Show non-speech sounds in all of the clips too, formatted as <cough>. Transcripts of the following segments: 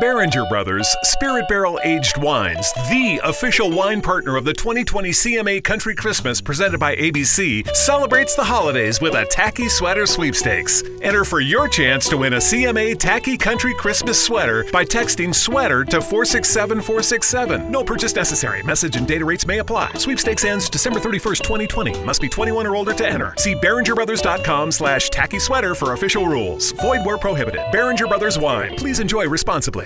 Beringer Brothers Spirit Barrel Aged Wines, the official wine partner of the 2020 CMA Country Christmas presented by ABC, celebrates the holidays with a tacky sweater sweepstakes. Enter for your chance to win a CMA Tacky Country Christmas sweater by texting sweater to 467467. No purchase necessary. Message and data rates may apply. Sweepstakes ends December 31st, 2020. Must be 21 or older to enter. See BeringerBrothers.com slash tacky sweater for official rules. Void where prohibited. Beringer Brothers Wine. Please enjoy responsibly.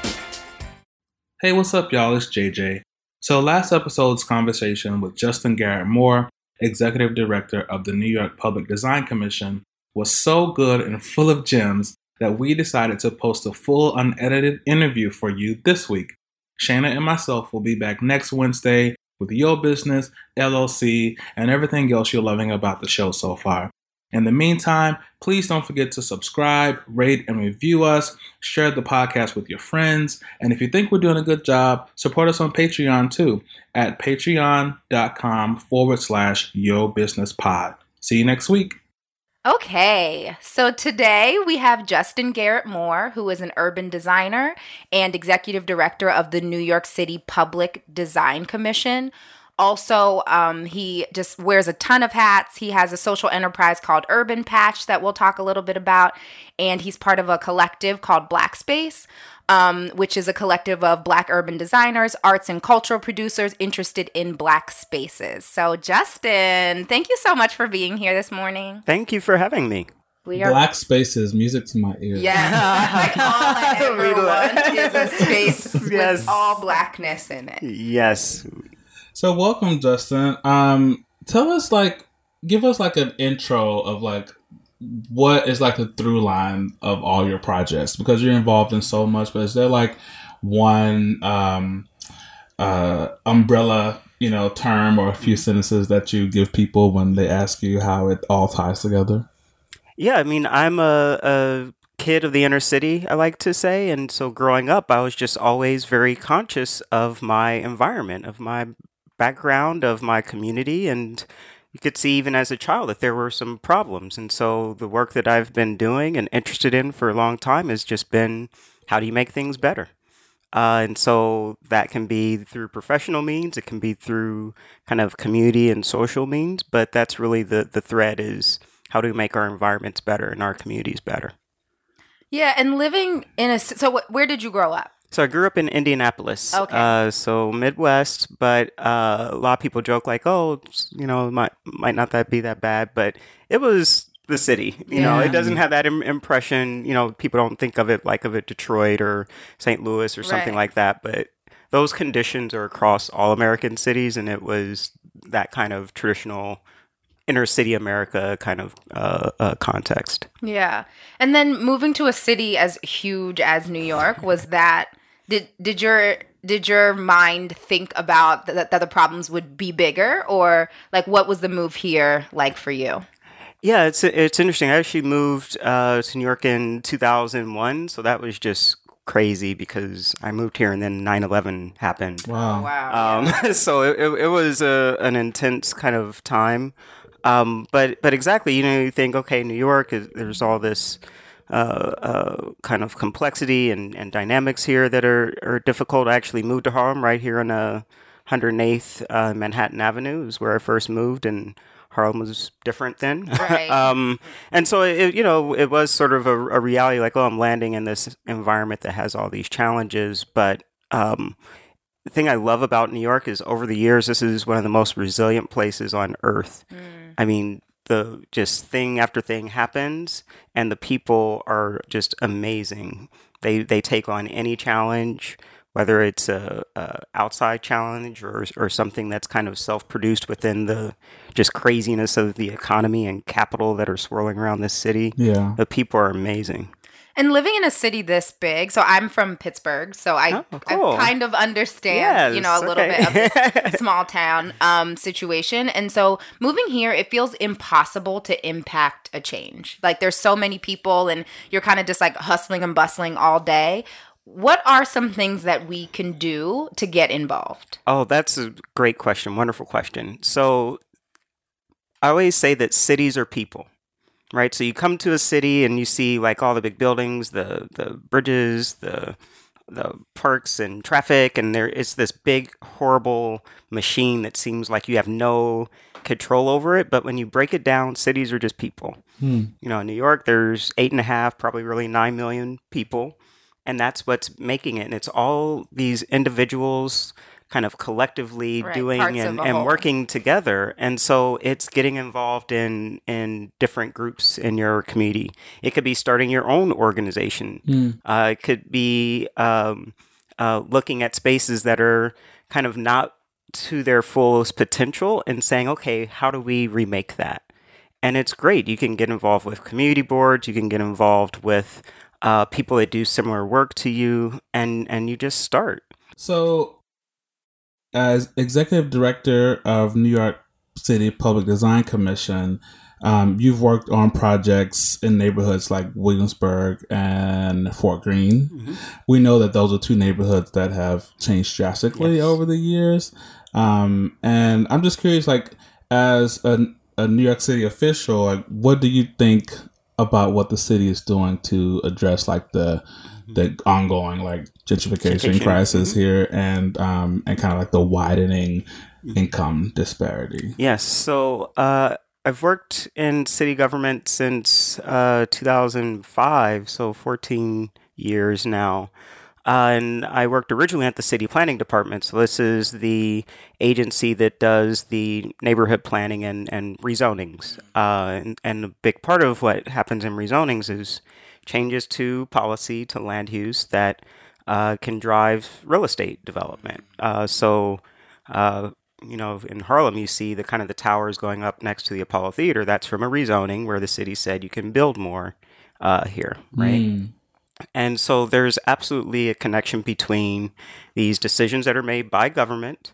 Hey, what's up, y'all? It's JJ. So, last episode's conversation with Justin Garrett Moore, Executive Director of the New York Public Design Commission, was so good and full of gems that we decided to post a full unedited interview for you this week. Shana and myself will be back next Wednesday with Your Business, LLC, and everything else you're loving about the show so far. In the meantime, please don't forget to subscribe, rate, and review us. Share the podcast with your friends. And if you think we're doing a good job, support us on Patreon too at patreon.com forward slash yo business pod. See you next week. Okay, so today we have Justin Garrett Moore, who is an urban designer and executive director of the New York City Public Design Commission. Also, um, he just wears a ton of hats. He has a social enterprise called UrbanPatch that we'll talk a little bit about. And he's part of a collective called Black Space, um, which is a collective of Black urban designers, arts, and cultural producers interested in Black spaces. So, Justin, thank you so much for being here this morning. Thank you for having me. We are Black spaces, music to my ears. Yes, <laughs> like all I ever want is a space <laughs> yes. with all blackness in it. Yes, so welcome, Justin. Um, tell us like, give us like an intro of like what is like the through line of all your projects because you're involved in so much. But is there like one um, uh, umbrella, you know, term or a few sentences that you give people when they ask you how it all ties together? Yeah, I mean, I'm a, a kid of the inner city, I like to say. And so growing up, I was just always very conscious of my environment, of my background of my community and you could see even as a child that there were some problems. And so the work that i've been doing and interested in for a long time has just been how do you make things better? Uh, and so that can be through professional means it can be through kind of community and social means but that's really the the thread is how do we make our environments better and our communities better. Yeah and living in a so where did you grow up so I grew up in Indianapolis. Okay. Uh, so Midwest, but uh, a lot of people joke like, "Oh, you know, might might not that be that bad," but it was the city. You yeah. know, it doesn't have that Im- impression. You know, people don't think of it like of it Detroit or St. Louis or something right. like that. But those conditions are across all American cities, and it was that kind of traditional inner city America kind of uh, uh, context. Yeah, and then moving to a city as huge as New York was that did did your did your mind think about that, that the problems would be bigger? Or like what was the move here like for you? Yeah it's it's interesting. I actually moved uh, to new york in 2001 so that was just crazy because i moved here and then 9-11 happened. Wow. Oh, wow. Um, yeah. <laughs> so it, it, it was a, an intense kind of time. Um, but but exactly you know you think okay new york is, there's all this uh, uh, kind of complexity and, and dynamics here that are, are difficult. I actually moved to Harlem right here on uh, 108th uh, Manhattan Avenue is where I first moved, and Harlem was different then. <laughs> Right. <laughs> um, and so it, you know, it was sort of a, a, reality, like, oh, I'm landing in this environment that has all these challenges. But um, the thing I love about New York is over the years, this is one of the most resilient places on earth. Mm. I mean, the just thing after thing happens and the people are just amazing. They they take on any challenge whether it's a, a outside challenge or or something that's kind of self-produced within the just craziness of the economy and capital that are swirling around this city. Yeah. The people are amazing And living in a city this big, so I'm from Pittsburgh, so I, Oh, cool. I kind of understand, you know, a little okay. bit of this <laughs> small town um, situation. And so moving here, it feels impossible to impact a change. Like there's so many people, and you're kind of just like hustling and bustling all day. What are some things that we can do to get involved? Oh, that's a great question. Wonderful question. So I always say that cities are people, right? So you come to a city and you see like all the big buildings, the the bridges, the the parks and traffic, and there it's this big horrible machine that seems like you have no control over it. But when you break it down, cities are just people. Hmm. You know, in New York, there's eight and a half, probably really nine million people, and that's what's making it. And it's all these individuals kind of collectively Right, doing and, and whole. working together. And so it's getting involved in in different groups in your community. It could be starting your own organization. Uh, it could be um, uh, looking at spaces that are kind of not to their fullest potential and saying, okay, how do we remake that? And it's great. You can get involved with community boards. You can get involved with uh, people that do similar work to you, and and you just start. So, as executive director of New York City Public Design Commission, um, you've worked on projects in neighborhoods like Williamsburg and Fort Greene. We know that those are two neighborhoods that have changed drastically Yes. over the years. Um, and I'm just curious, like, as a, a New York City official, like, what do you think about what the city is doing to address like the the ongoing like gentrification crisis here and um and kind of like the widening income disparity? Yes. So uh, I've worked in city government since uh, 2005, so 14 years now. Uh, and I worked originally at the city planning department. So this is the agency that does the neighborhood planning and, and rezonings. Uh, and, and a big part of what happens in rezonings is changes to policy, to land use that uh, can drive real estate development. Uh, so uh, you know, in Harlem, you see the kind of the towers going up next to the Apollo Theater. That's from a rezoning where the city said you can build more uh, here, right? And so there's absolutely a connection between these decisions that are made by government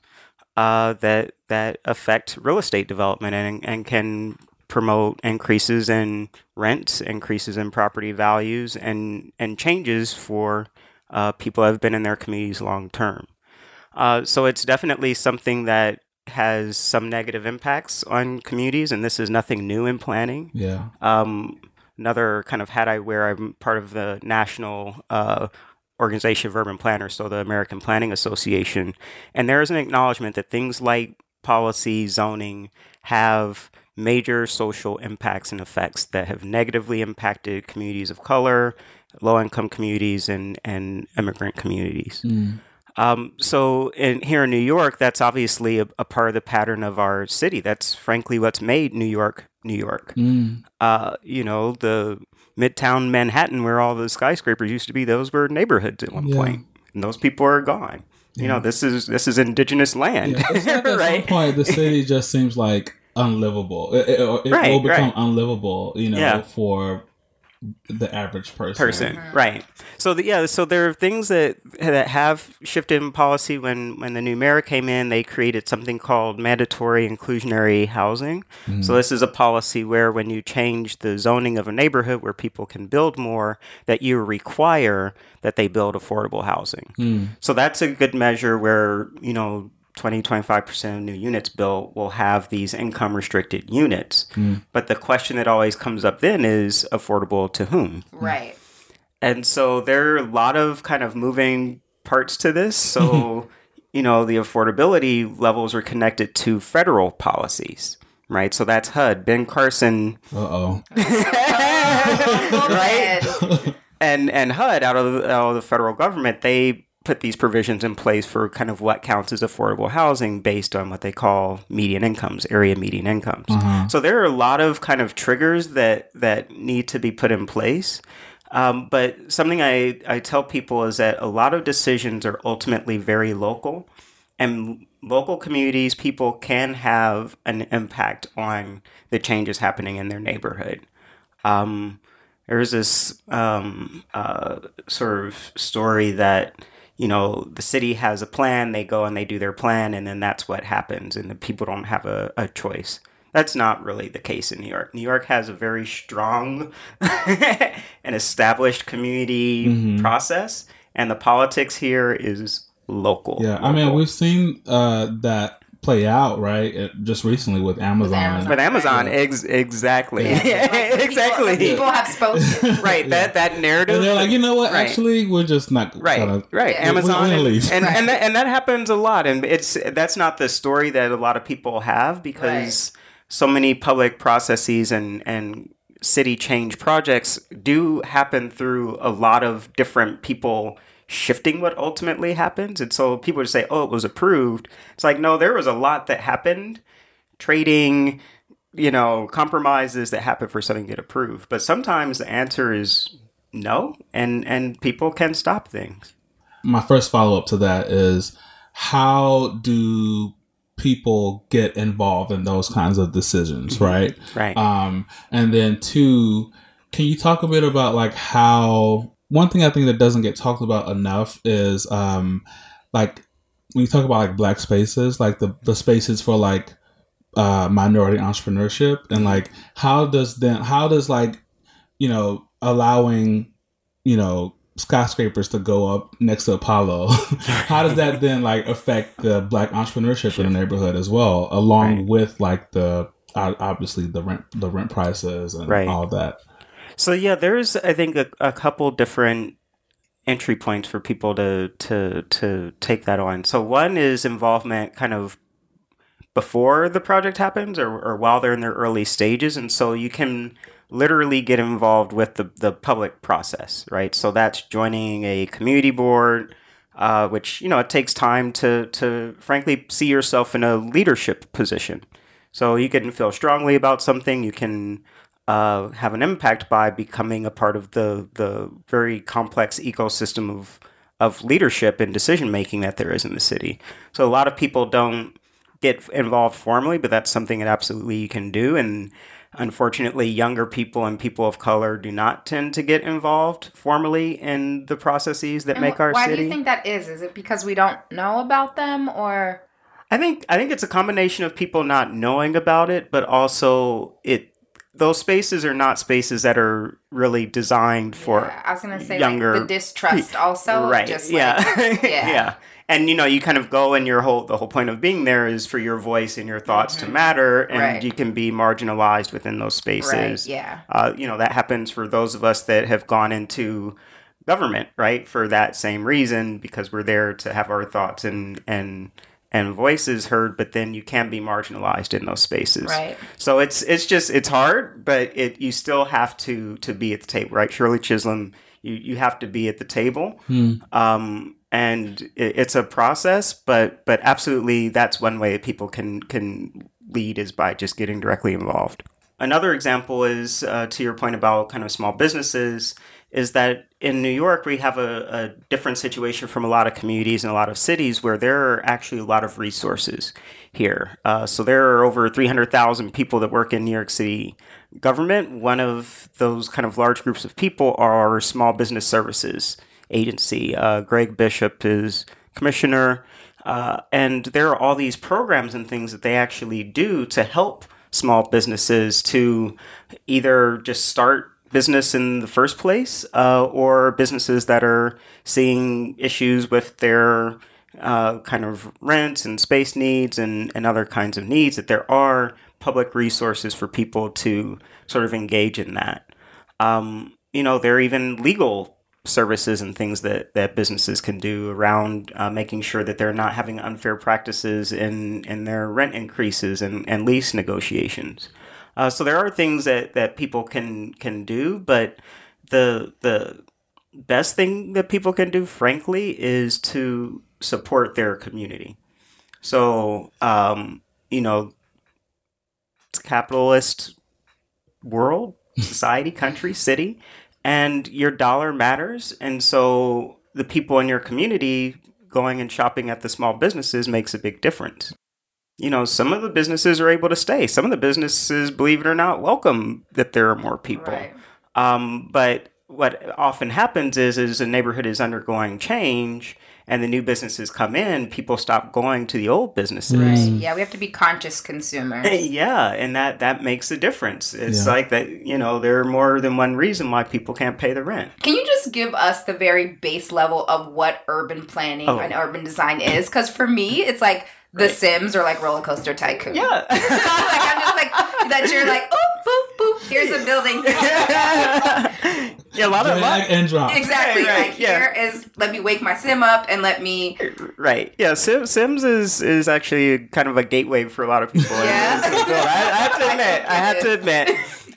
uh, that that affect real estate development and and can promote increases in rents, increases in property values, and and changes for uh, people that have been in their communities long term. Uh, so it's definitely something that has some negative impacts on communities, and this is nothing new in planning. Yeah. Um, another kind of hat I wear, I'm part of the National uh, Organization of Urban Planners, so the American Planning Association. And there is an acknowledgement that things like policy, zoning have major social impacts and effects that have negatively impacted communities of color, low income communities, and, and immigrant communities. Um, so in, here in New York, that's obviously a, a part of the pattern of our city. That's frankly what's made New York, New York. Uh, you know, the Midtown Manhattan, where all the skyscrapers used to be, those were neighborhoods at one Yeah. point, and those people are gone. You know, this is this is indigenous land, Yeah, it's like at some point the city just seems like unlivable. It, it, it Right, will become right. unlivable, you know, Yeah. for the average person. person right so the, yeah so there are things that that have shifted in policy when when the new mayor came in they created something called mandatory inclusionary housing mm-hmm. so this is a policy where when you change the zoning of a neighborhood where people can build more that you require that they build affordable housing hmm. so that's a good measure where you know 20 25% of new units built will have these income restricted units but the question that always comes up then is affordable to whom Right. and so there are a lot of kind of moving parts to this. So, <laughs> you know, the affordability levels are connected to federal policies, right? So that's HUD. Ben Carson Uh oh. <laughs> right. <laughs> and and HUD out of, out of the federal government, they put these provisions in place for kind of what counts as affordable housing based on what they call median incomes, area median incomes. So there are a lot of kind of triggers that that need to be put in place. Um, but something I, I tell people is that a lot of decisions are ultimately very local, and local communities, people can have an impact on the changes happening in their neighborhood. Um, There's this um, uh, sort of story that you know the city has a plan, they go and they do their plan, and then that's what happens, and the people don't have a, a choice. That's not really the case in New York. New York has a very strong <laughs> and established community Mhm. process, and the politics here is local. Yeah, I mean, we've seen uh, that play out right uh, just recently with Amazon. Amazon. with Amazon, Yeah. ex- exactly, Yeah. <laughs> People- exactly. People, have spoken. <laughs> right, that that narrative. And they're like, you know what? Right. Actually, we're just not right gonna- right Yeah. We- we amazon wanna and, and, and, that, <laughs> and that happens a lot and it's that's not the story that a lot of people have because so many public processes and and city change projects do happen through a lot of different people shifting what ultimately happens. And so people would say oh it was approved. It's like no there was a lot that happened. Trading you know compromises that happen for something to get approved. But sometimes the answer is no and and people can stop things. My first follow up to that is how do people get involved in those kinds of decisions, right? right. Um, and then two, can you talk a bit about like how one thing I think that doesn't get talked about enough is um, like when you talk about like black spaces, like the the spaces for like uh, minority entrepreneurship, and like how does then how does like you know allowing you know skyscrapers to go up next to Apollo, <laughs> how does that <laughs> then like affect the black entrepreneurship in the neighborhood as well, along Right. with like the obviously the rent the rent prices and Right. all that. So yeah, there's I think a, a couple different entry points for people to to to take that on. So one is involvement kind of before the project happens or, or while they're in their early stages. And so you can literally get involved with the, the public process right? So that's joining a community board uh, which you know it takes time to to frankly see yourself in a leadership position. So you can feel strongly about something. You can uh, have an impact by becoming a part of the the very complex ecosystem of of leadership and decision making that there is in the city. So a lot of people don't get involved formally, but that's something that absolutely you can do. And unfortunately, younger people and people of color do not tend to get involved formally in the processes that And make our why city. Why do you think that is? Is it because we don't know about them or I think I think it's a combination of people not knowing about it, but also it those spaces are not spaces that are really designed for Yeah, I was gonna say younger like the distrust also. right. Just yeah. Like, <laughs> yeah. yeah. And you know, you kind of go and your whole the whole point of being there is for your voice and your thoughts to matter and Mm-hmm. Right. you can be marginalized within those Right. spaces. Yeah. Uh, you know, that happens for those of us that have gone into government, right? For that same reason, because we're there to have our thoughts and and and voices heard, but then you can be marginalized in those spaces. Right. So it's it's just it's hard, but it you still have to to be at the table, right? Shirley Chisholm, you you have to be at the table, um, and it, it's a process, but but absolutely that's one way people can can lead is by just getting directly involved. Another example is uh, to your point about kind of small businesses is that in New York we have a, a different situation from a lot of communities and a lot of cities where there are actually a lot of resources here. Uh, so there are over 300,000 people that work in New York City government. One of those kind of large groups of people are Small Business Services Agency. Uh, Gregg Bishop is commissioner. Uh, and there are all these programs and things that they actually do to help small businesses to either just start business in the first place uh, or businesses that are seeing issues with their uh, kind of rent and space needs and, and other kinds of needs, that there are public resources for people to sort of engage in that. Um, you know, there are even legal services and things that, that businesses can do around uh, making sure that they're not having unfair practices in, in their rent increases and, and lease negotiations. Uh, so there are things that, that people can can do, but the the best thing that people can do, frankly, is to support their community. So um, you know, capitalist world, society, country, city, and your dollar matters. And so the people in your community going and shopping at the small businesses makes a big difference. You know, some of the businesses are able to stay. Some of the businesses, believe it or not, welcome that there are more people. Right. Um, but what often happens is is a neighborhood is undergoing change and the new businesses come in, people stop going to the old businesses. Right. Yeah, we have to be conscious consumers. Yeah, and that that makes a difference. It's Yeah. like that, you know, there are more than one reason why people can't pay the rent. Can you just give us the very base level of what urban planning Oh. and urban design is? Because for me, it's like The Sims or like Roller Coaster Tycoon. Yeah. <laughs> like I'm just like that. You're like, oh, boop, boop. Here's a building. <laughs> yeah, a lot of lot, and drop. exactly. Right, right, like yeah. here is let me wake my sim up and let me. right. Yeah, Sim, Sims is is actually kind of a gateway for a lot of people. Yeah. I, I have to <laughs> admit. I have to admit.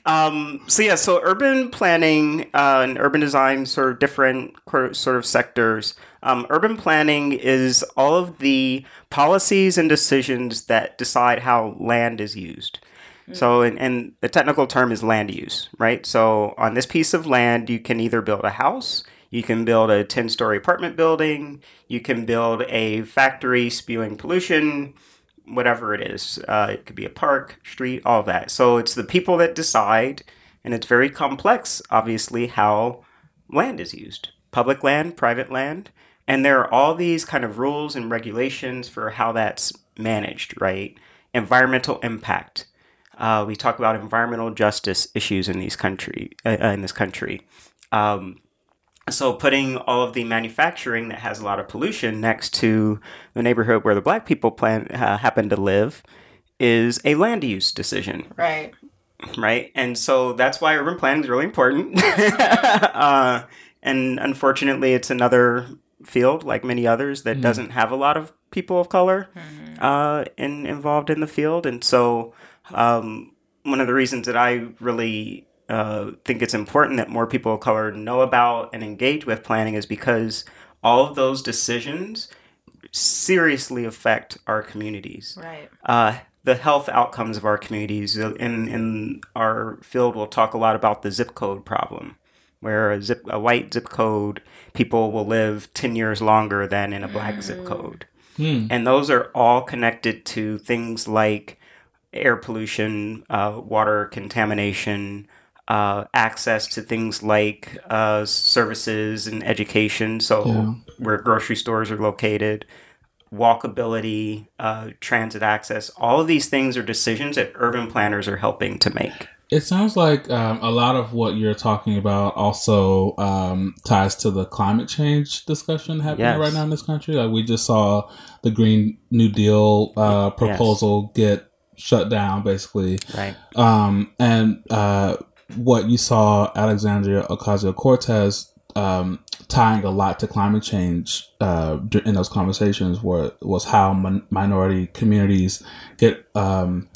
Um, so yeah, so urban planning uh, and urban design, sort of different sort of sectors. Um, urban planning is all of the policies and decisions that decide how land is used. So, and, and the technical term is land use, right? So, on this piece of land, you can either build a house, you can build a 10 story apartment building, you can build a factory spewing pollution, whatever it is. Uh, it could be a park, street, all of that. So, it's the people that decide, and it's very complex, obviously, how land is used public land, private land. And there are all these kind of rules and regulations for how that's managed, right? Environmental impact. Uh, we talk about environmental justice issues in these country uh, uh, in this country. Um, so putting all of the manufacturing that has a lot of pollution next to the neighborhood where the black people plan uh, happen to live is a land use decision Right. right? And so that's why urban planning is really important. <laughs> uh, and unfortunately, it's another field, like many others, that doesn't have a lot of people of color uh, in, involved in the field. And so, um, one of the reasons that I really uh, think it's important that more people of color know about and engage with planning is because all of those decisions seriously affect our communities Right. uh, the health outcomes of our communities. Uh, In in our field, we'll talk a lot about the zip code problem, where a zip a white zip code people will live ten years longer than in a black zip code, and those are all connected to things like air pollution, uh, water contamination. Uh, access to things like uh, services and education, so Yeah. where grocery stores are located, walkability, uh, transit access. All of these things are decisions that urban planners are helping to make. It sounds like um, a lot of what you're talking about also um, ties to the climate change discussion happening Yes. right now in this country. Like we just saw the Green New Deal uh, proposal get shut down, basically. Right. Um, and uh, what you saw Alexandria Ocasio Cortez um, tying a lot to climate change uh, in those conversations were, was how min- minority communities get um,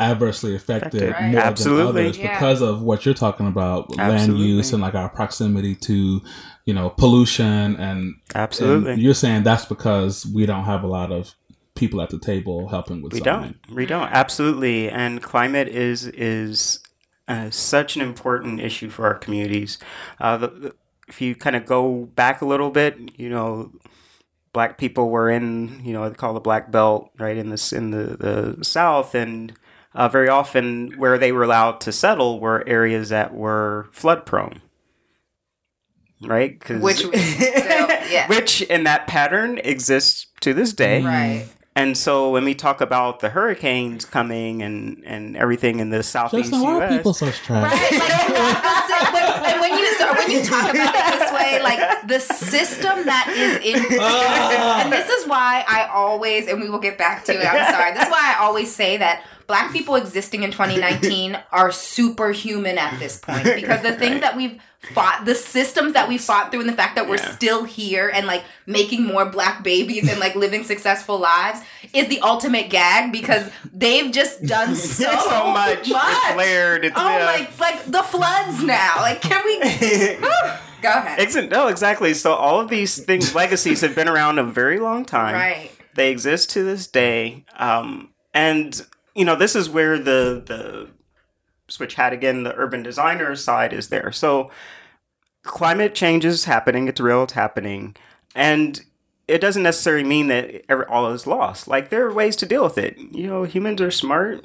adversely affected Affected, right. more Absolutely. than others Yeah. because of what you're talking about land use and like our proximity to you know pollution and Absolutely. and you're saying that's because we don't have a lot of people at the table helping with we something. don't. We don't. Absolutely. And climate is is uh, such an important issue for our communities. Uh, the, the, if you kind of go back a little bit, you know, black people were in, you know, they call the Black Belt, right in this in the the South, and uh, very often where they were allowed to settle were areas that were flood prone. Right, 'Cause- Which was <laughs> yeah. which in that pattern exists to this day. right. And so when we talk about the hurricanes coming and, and everything in the southeast Justin, why U.S., people such trash? Right, like, <laughs> when, and when you so when you talk about it this way, like the system that is in, <laughs> and this is why I always, and we will get back to it. I'm sorry. This is why I always say that black people existing in 2019 <laughs> are superhuman at this point because the things that we've fought, the systems that we fought through, and the fact that we're Yeah. still here and like making more black babies and like living successful lives is the ultimate gag because they've just done <laughs> so, so much. It's layered. It's, Oh yeah. my! Like the floods now. Like, can we <laughs> go ahead? No, exactly. So all of these things, legacies, have been around a very long time. Right. They exist to this day, um, and you know this is where the the switch hat again. The urban designer side is there. So climate change is happening. It's real. It's happening, and it doesn't necessarily mean that every, all is lost. Like there are ways to deal with it. You know, humans are smart.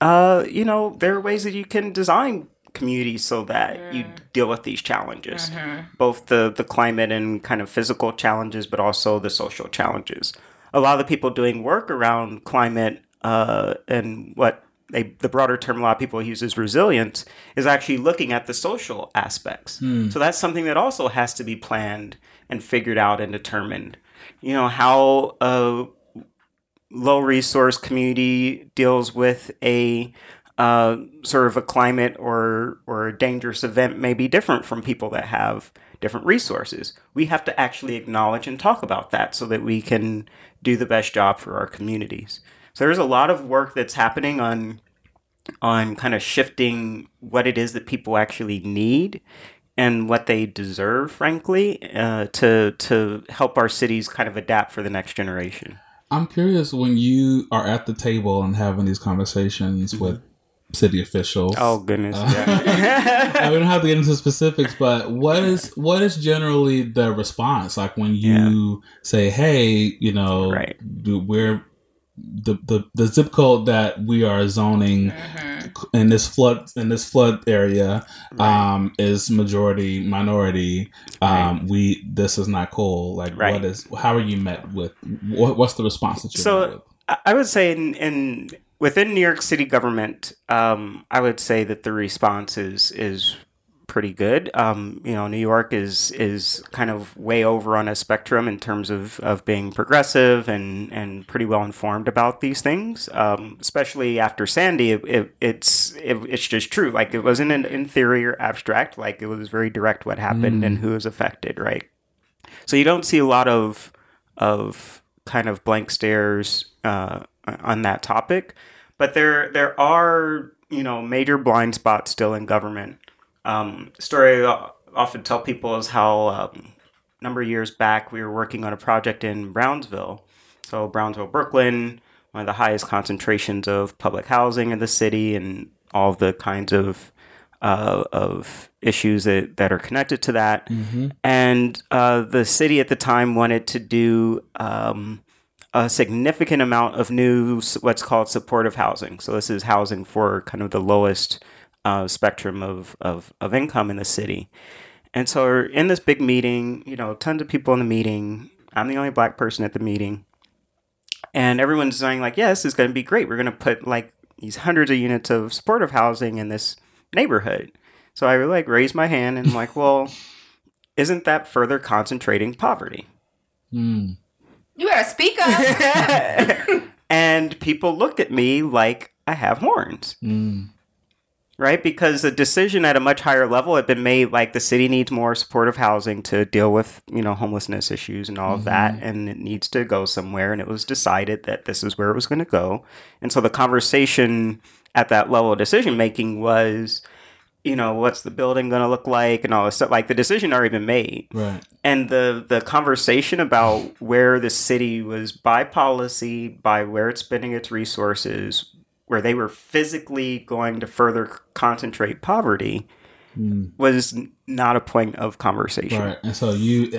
Uh, you know, there are ways that you can design communities so that you deal with these challenges, both the the climate and kind of physical challenges, but also the social challenges. A lot of the people doing work around climate uh, and what they, the broader term a lot of people use is resilience is actually looking at the social aspects. So that's something that also has to be planned and figured out and determined. You know how a low resource community deals with a uh, sort of a climate or or a dangerous event may be different from people that have different resources. We have to actually acknowledge and talk about that so that we can do the best job for our communities. So there's a lot of work that's happening on on kind of shifting what it is that people actually need and what they deserve, frankly, uh, to to help our cities kind of adapt for the next generation. I'm curious when you are at the table and having these conversations with city officials. Mm-hmm. Oh goodness! Uh, yeah. <laughs> I don't have to get into specifics, but what is what is generally the response like when you say, "Hey, you know, Right. we're the, the the zip code that we are zoning in this flood in this flood area um, is majority minority. Um, We this is not cool. Like, Right. what is how are you met with? What, what's the response that you So- I would say in, in within New York City government, um, I would say that the response is is pretty good. Um, you know, New York is is kind of way over on a spectrum in terms of, of being progressive and, and pretty well informed about these things. Um, especially after Sandy, it, it, it's it, it's just true. Like it wasn't in, in theory or abstract. Like it was very direct what happened and who was affected. Right. So you don't see a lot of of kind of blank stares uh, on that topic, but there there are you know major blind spots still in government. Um, story I often tell people is how um, a number of years back we were working on a project in Brownsville, so Brownsville, Brooklyn, one of the highest concentrations of public housing in the city, and all the kinds of uh, of issues that, that are connected to that. And uh, the city at the time wanted to do um, a significant amount of new, what's called supportive housing. So, this is housing for kind of the lowest uh, spectrum of, of, of income in the city. And so, we're in this big meeting, you know, tons of people in the meeting. I'm the only black person at the meeting. And everyone's saying, like, yeah, this is going to be great. We're going to put like these hundreds of units of supportive housing in this neighborhood. So I like raised my hand and I'm like, <laughs> well, isn't that further concentrating poverty? Hmm. You better speak up. <laughs> and people look at me like I have horns. Mm. Right? Because a decision at a much higher level had been made like the city needs more supportive housing to deal with, you know, homelessness issues and all of that. Mm-hmm. And it needs to go somewhere. And it was decided that this is where it was going to go. And so the conversation at that level of decision making was, you know, what's the building going to look like and all this stuff. Like the decision already been made. Right. and the the conversation about where the city was by policy by where it's spending its resources where they were physically going to further concentrate poverty hmm. was not a point of conversation Right. And so you. <laughs> <laughs>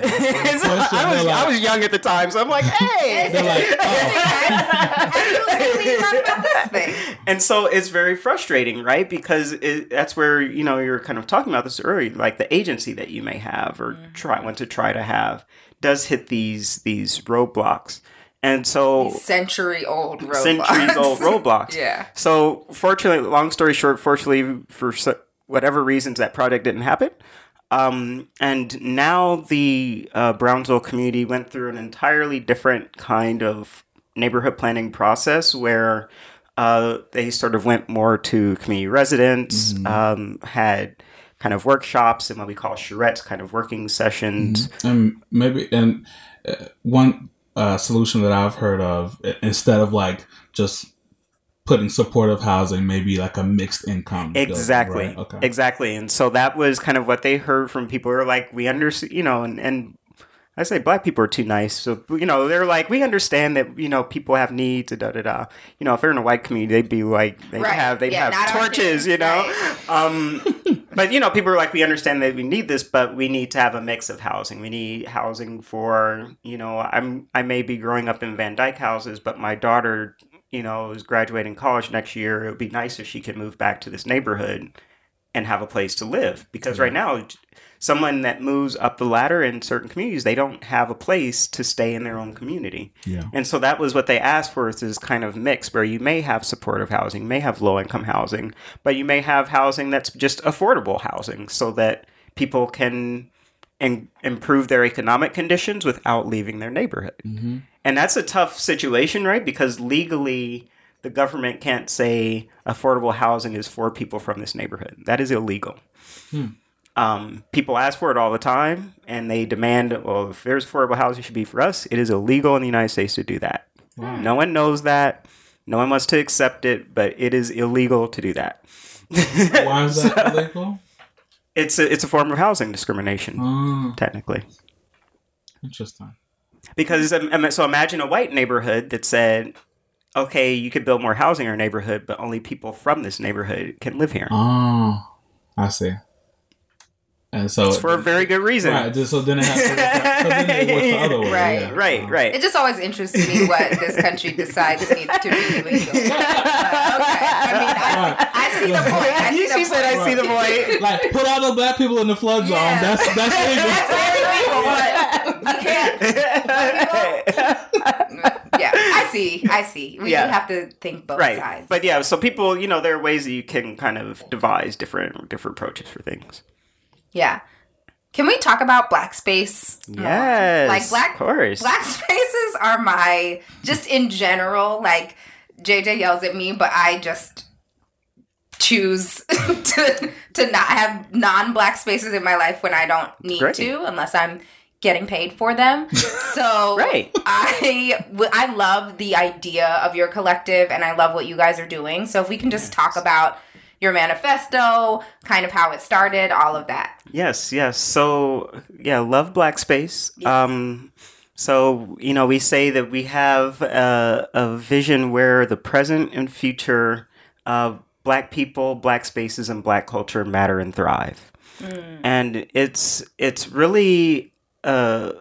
And so I, was, I was young at the time so i'm like <laughs> hey They're like, oh. and so it's very frustrating right because it, that's where you know you're kind of talking about this earlier like the agency that you may have or try want to try to have does hit these these roadblocks and so Century old robots. centuries old <laughs> roadblocks. Yeah. So, fortunately, long story short, fortunately, for whatever reasons, that project didn't happen. Um, and now the uh, Brownsville community went through an entirely different kind of neighborhood planning process where uh, they sort of went more to community residents, um, had kind of workshops and what we call charrettes, kind of working sessions. and maybe and uh, one uh, solution that I've heard of instead of like just putting supportive housing, maybe like a mixed income. building, Exactly. right? Okay. Exactly. And so that was kind of what they heard from people who are like, we understand, you know, and, and I say black people are too nice. So, you know, they're like, we understand that, you know, people have needs, da da da. You know, if they're in a white community, they'd be like, they'd Right. have, they'd Yeah, have torches, you know? right. <laughs> Um, but, you know, people are like, we understand that we need this, but we need to have a mix of housing. We need housing for, you know, I'm, I may be growing up in Van Dyke houses, but my daughter, you know, is graduating college next year. It would be nice if she could move back to this neighborhood and have a place to live. Because right now, someone that moves up the ladder in certain communities, they don't have a place to stay in their own community. Yeah. And so that was what they asked for is this kind of mix where you may have supportive housing, may have low income housing, but you may have housing that's just affordable housing so that people can improve their economic conditions without leaving their neighborhood. Mm-hmm. And that's a tough situation, right? Because legally, the government can't say affordable housing is for people from this neighborhood. That is illegal. Hmm. Um, people ask for it all the time, and they demand, well, if there's affordable housing, it should be for us. It is illegal in the United States to do that. No one knows that. No one wants to accept it, but it is illegal to do that. Why is that <laughs> illegal? It's a, it's a form of housing discrimination, Oh, technically. interesting. Because so imagine a white neighborhood that said, okay, you could build more housing in our neighborhood, but only people from this neighborhood can live here. Oh, I see. And so It's for a very good reason. right. just- So then it has to work out, 'cause then it works the other <laughs> way. Right, yeah. Right, Um, right. It just always interests me what this country decides needs to be <laughs> legal. okay, I mean, I, I see the point. I see the she said, point. "I see the point." <laughs> Like put all the black people in the flood zone. Yeah. That's that's legal. That's very legal, but you can't. Yeah, I see. I see. We Yeah. do have to think both right. sides. But yeah, so people, you know, there are ways that you can kind of devise different different approaches for things. Yeah. Can we talk about black space? more? Yes, like black of course. black <laughs> spaces are my just in general. Like JJ yells at me, but I just choose <laughs> to to not have non-black spaces in my life when I don't need Great. to, unless I'm getting paid for them. <laughs> So Right. I I love the idea of your collective, and I love what you guys are doing. So if we can just talk about your manifesto, kind of how it started, all of that. Yes, yes. So yeah, love black space. Um, so you know, we say that we have a, a vision where the present and future of black people, black spaces, and black culture matter and thrive. And it's it's really uh,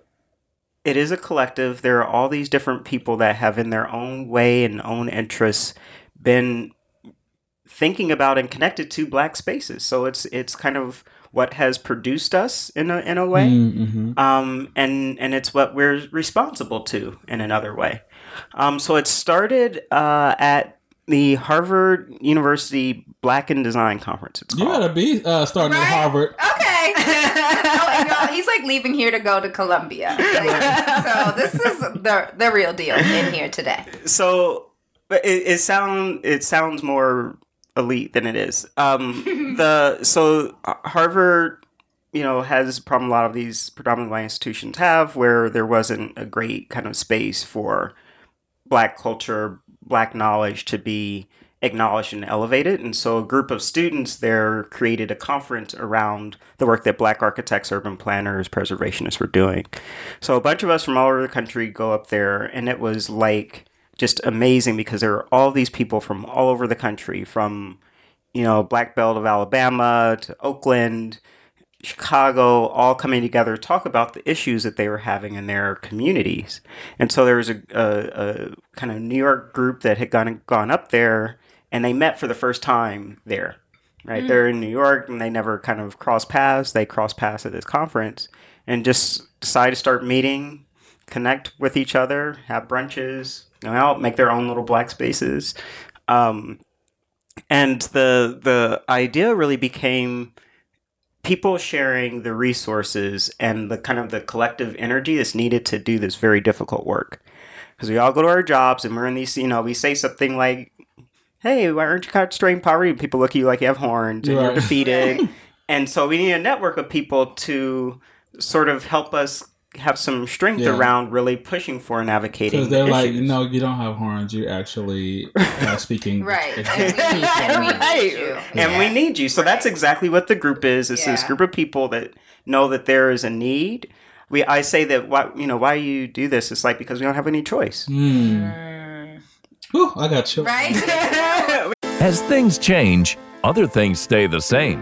it is a collective. There are all these different people that have, in their own way and own interests, been thinking about and connected to black spaces. So it's it's kind of what has produced us in a in a way, Mm-hmm. um, and and it's what we're responsible to in another way. Um, so it started uh, at the Harvard University Black in Design Conference. It's You called. gotta be uh, starting at Harvard. Okay. <laughs> oh, y'all, he's like leaving here to go to Columbia. <laughs> Like, so this is the the real deal in here today. so but it, it sound it sounds more elite than it is. Um, <laughs> the so uh, Harvard, you know, has a problem a lot of these predominantly white institutions have, where there wasn't a great kind of space for black culture, black knowledge to be acknowledged and elevated. And so a group of students there created a conference around the work that black architects, urban planners, preservationists were doing. So a bunch of us from all over the country go up there, and it was like just amazing because there were all these people from all over the country, from you know Black Belt of Alabama to Oakland, Chicago, all coming together to talk about the issues that they were having in their communities. And so there was a, a, a kind of New York group that had gone gone up there, and they met for the first time there. Right, they're in New York, and they never kind of crossed paths. They crossed paths at this conference, and just decide to start meeting, connect with each other, have brunches, go out, make their own little black spaces. Um, and the the idea really became people sharing the resources and the kind of the collective energy that's needed to do this very difficult work. Because we all go to our jobs and we're in these, you know, we say something like, "Hey, why aren't you concentrating poverty?" And people look at you like you have horns and you're defeated. <laughs> and so we need a network of people to sort of help us have some strength Yeah. around really pushing for and advocating. Because they're the like, issues. no, you don't have horns. You're actually uh, <laughs> speaking. Right. It's- And we, <laughs> need Right. you. and Yeah. we need you. So that's exactly what the group is. It's this Yeah. group of people that know that there is a need. We I say that why you know why you do this? It's like because we don't have any choice. Hmm. Whew, I got chills. Right? <laughs> As things change, other things stay the same,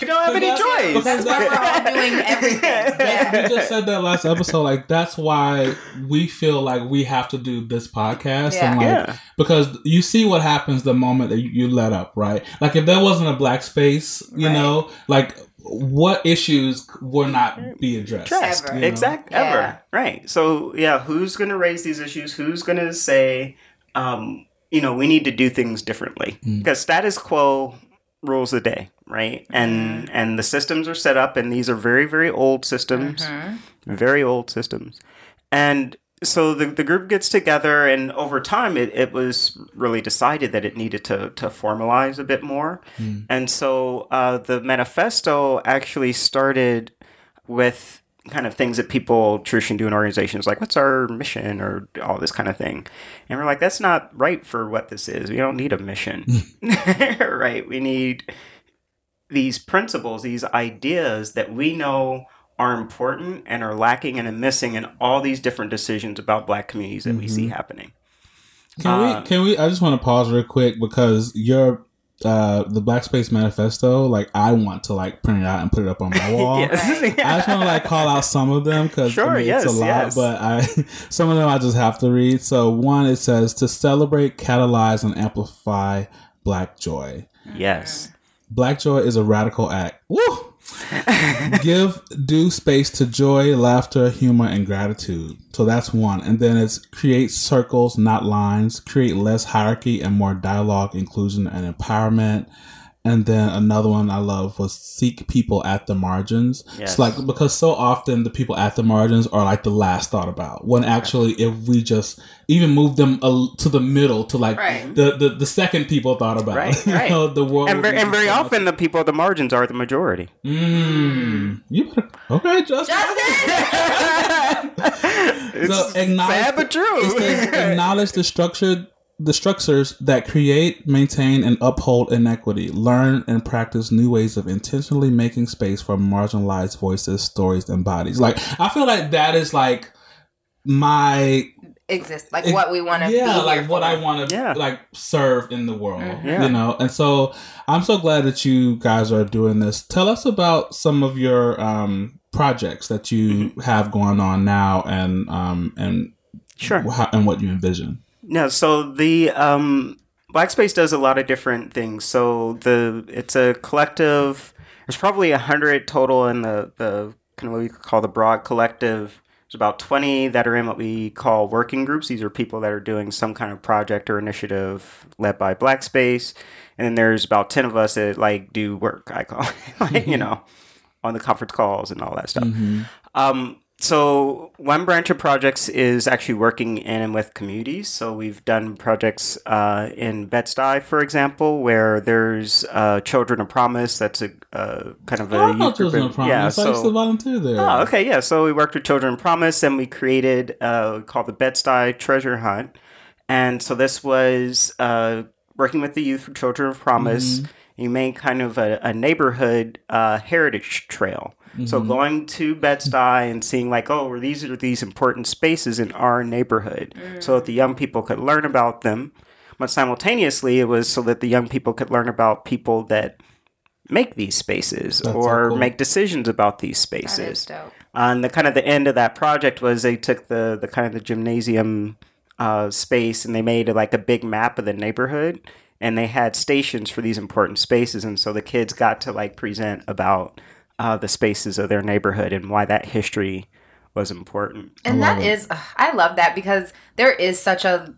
You don't have any choice. That's why we're all doing everything. <laughs> Yeah. we just said that last episode. Like that's why we feel like we have to do this podcast, and like Yeah. because you see what happens the moment that you, you let up, right? Like if there wasn't a black space, you Right. know, like what issues would not be addressed? Trust. Ever. you know? Exact. Yeah. Ever. Right. So yeah, who's going to raise these issues? Who's going to say, um, you know, we need to do things differently because status quo rules the day, right? And and the systems are set up, and these are very very old systems, very old systems, and. So the, the group gets together, and over time, it, it was really decided that it needed to, to formalize a bit more. And so uh, the manifesto actually started with kind of things that people traditionally do in organizations, like what's our mission or all this kind of thing. And we're like, that's not right for what this is. We don't need a mission, <laughs> right? We need these principles, these ideas that we know are important and are lacking and are missing in all these different decisions about black communities that we see happening. Can Uh, we? Can we? I just want to pause real quick because your uh the Black Space Manifesto, like I want to like print it out and put it up on my <laughs> wall. Yes. I just want to like <laughs> call out some of them because Sure, I mean, it's a lot, yes. but I <laughs> some of them I just have to read. So one, it says to celebrate, catalyze, and amplify Black joy. yes. Black joy is a radical act. Woo! <laughs> Give due space to joy, laughter, humor, and gratitude. So that's one. And then it's create circles, not lines. Create less hierarchy and more dialogue, inclusion, and empowerment. And then another one I love was seek people at the margins. Yes. It's like because so often the people at the margins are like the last thought about. When actually, if we just even move them a, to the middle to like Right. the, the the second people thought about, Right, <laughs> you right. know, the world. And, would and very so much often, the people at the margins are the majority. Mm, you better, okay, Justin. <laughs> It's So acknowledge sad but true. Acknowledge the <laughs> structure, the structures that create, maintain, and uphold inequity. Learn and practice new ways of intentionally making space for marginalized voices, stories, and bodies. Like I feel like that is like my Exist like what we want to yeah, be here like what for. I want to Yeah. like serve in the world, Yeah. you know. And so I'm so glad that you guys are doing this. Tell us about some of your um, projects that you have going on now, and um, and Sure. how, and what you envision. No, so the um, Black Space does a lot of different things. So the it's a collective. There's probably a hundred total in the the kind of what we call the broad collective. There's about twenty that are in what we call working groups. These are people that are doing some kind of project or initiative led by Black Space, and then there's about ten of us that like do work. I call it, <laughs> like you know, on the conference calls and all that stuff. Um, so one branch of projects is actually working in and with communities. So we've done projects uh, in Bed-Stuy, for example, where there's uh, Children of Promise. That's a uh, kind of a Oh, youth group. Children in- of Promise. I used to volunteer there. Oh, okay, yeah. So we worked with Children of Promise, and we created uh, called the Bed-Stuy Treasure Hunt. And so this was uh, working with the youth for Children of Promise. You made kind of a, a neighborhood uh, heritage trail. So going to Bed-Stuy and seeing like, oh, well, these are these important spaces in our neighborhood, so that the young people could learn about them. But simultaneously, it was so that the young people could learn about people that make these spaces That's so or cool. make decisions about these spaces. dope. And the kind of the end of that project was they took the the kind of the gymnasium uh, space and they made like a big map of the neighborhood and they had stations for these important spaces and so the kids got to like present about uh, the spaces of their neighborhood and why that history was important. And love that it. is, ugh, I love that because there is such a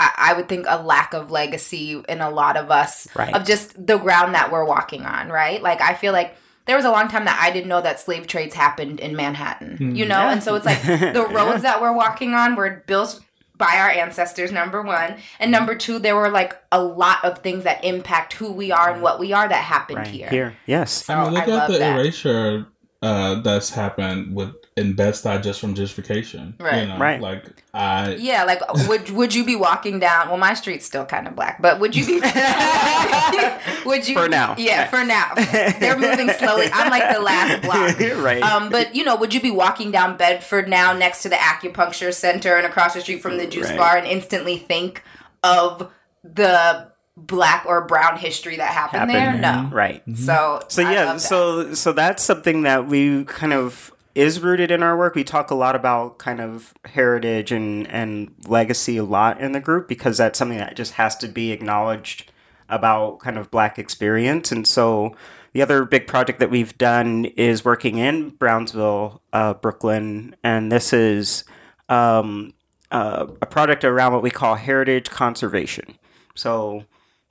I would think, a lack of legacy in a lot of us Right. of just the ground that we're walking on, right? Like, I feel like there was a long time that I didn't know that slave trades happened in Manhattan, you know? Yeah. And so it's like the <laughs> roads that we're walking on were built by our ancestors, number one. And number two, there were like a lot of things that impact who we are and what we are that happened Right here. here, yes. So I mean, look I at the that. erasure uh, that's happened with in Bed Stuy just from gentrification. Right. You know, Right. Like I Yeah, like would would you be walking down? Well, my street's still kind of black, but would you be? <laughs> would you? For now. Yeah, for now. They're moving slowly. I'm like the last <laughs> block. right. Um, but you know, would you be walking down Bedford now next to the acupuncture center and across the street from the juice Right. bar and instantly think of the black or brown history that happened, there? Happened. No. right. So So I yeah, love that. so so that's something that we kind of is rooted in our work. We talk a lot about kind of heritage and and legacy a lot in the group because that's something that just has to be acknowledged about kind of black experience. And so the other big project that we've done is working in Brownsville, uh, Brooklyn, and this is um, uh, a project around what we call heritage conservation. So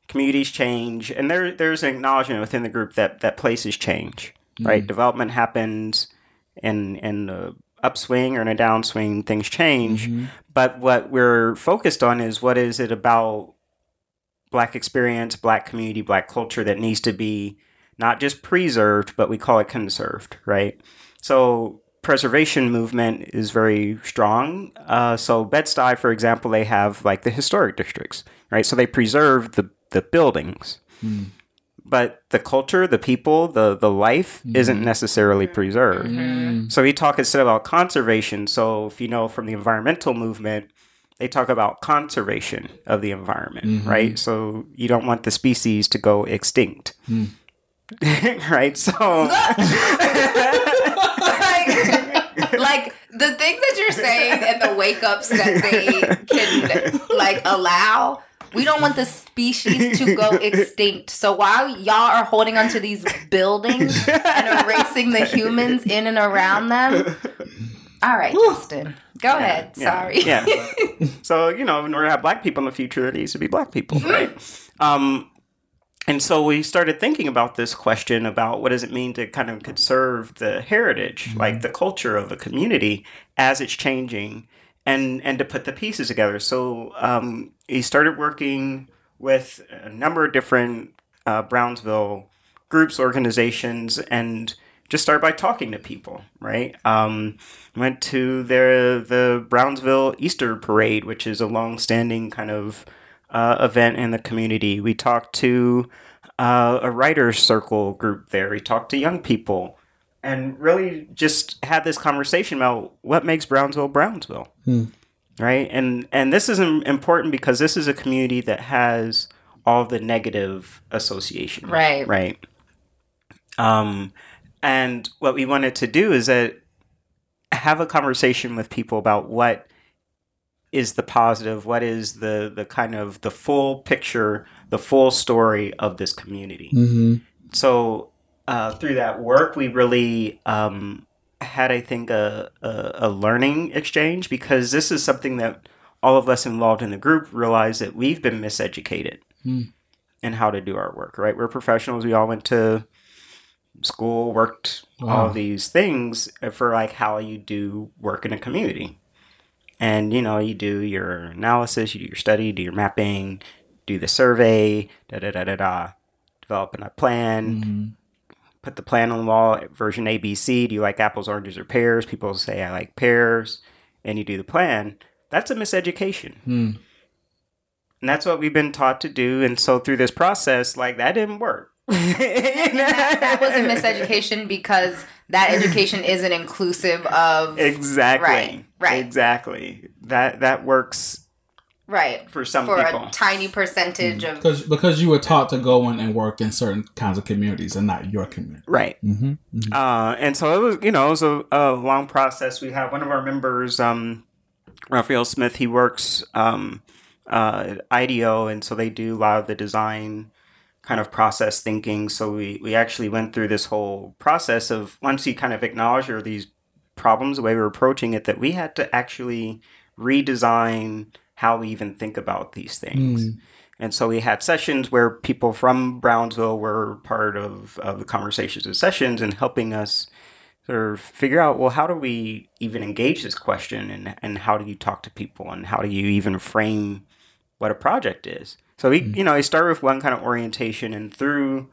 communities change, and there there's an acknowledgement within the group that that places change, right? Development happens in in the upswing or in a downswing, things change. Mm-hmm. But what we're focused on is what is it about black experience, black community, black culture that needs to be not just preserved, but we call it conserved, right? So preservation movement is very strong. Uh, so Bed-Stuy, for example, they have like the historic districts, right? So they preserve the the buildings, mm. But the culture, the people, the the life mm-hmm. isn't necessarily mm-hmm. preserved. Mm-hmm. So we talk instead about conservation. So if you know from the environmental movement, they talk about conservation of the environment, right? So you don't want the species to go extinct. Hmm. <laughs> right? So <laughs> like, like the things that you're saying and the wake ups that they can like allow. We don't want the species to go <laughs> extinct. So while y'all are holding onto these buildings and <laughs> erasing the humans in and around them, all right, Justin, go ahead. Sorry. Yeah. <laughs> so, you know, in order to have black people in the future, there needs to be black people, right? Um, and so we started thinking about this question about what does it mean to kind of conserve the heritage, like the culture of a community as it's changing, and and to put the pieces together. So um, he started working with a number of different uh, Brownsville groups, organizations, and just started by talking to people. Right, um, went to the the Brownsville Easter Parade, which is a long-standing kind of uh, event in the community. We talked to uh, a writers circle group there. We talked to young people, and really just had this conversation about what makes Brownsville Brownsville, right? And and this is important because this is a community that has all the negative associations, Right. Right. Um, and what we wanted to do is that have a conversation with people about what is the positive, what is the the kind of the full picture, the full story of this community. Mm-hmm. So uh, through that work, we really um, had, I think, a, a a learning exchange because this is something that all of us involved in the group realize that we've been miseducated in how to do our work. Right, we're professionals. We all went to school, worked all Wow. of these things for like how you do work in a community. And you know, you do your analysis, you do your study, do your mapping, do the survey, da da da da da, developing a plan, put the plan on the wall, version ABC. Do you like apples, oranges, or pears? People say I like pears, and you do the plan. That's a miseducation. Hmm. And that's what we've been taught to do. And so through this process, like that didn't work. that, <laughs> <laughs> that was a miseducation because that education isn't inclusive of Exactly. Right, right. Exactly. That that works right for some for people. a tiny percentage of Because because you were taught to go in and work in certain kinds of communities and not your community. Right. Mm-hmm. Uh, and so it was, you know, it was a, a long process. We have one of our members, um, Raphael Smith. He works um, uh, at IDEO, and so they do a lot of the design kind of process thinking. So we we actually went through this whole process of once you kind of acknowledge there these problems, the way we're approaching it, that we had to actually redesign how we even think about these things. Hmm. And so we had sessions where people from Brownsville were part of, of the conversations and sessions and helping us sort of figure out, well, how do we even engage this question and, and how do you talk to people and how do you even frame what a project is? So we, hmm. you know, I started with one kind of orientation and through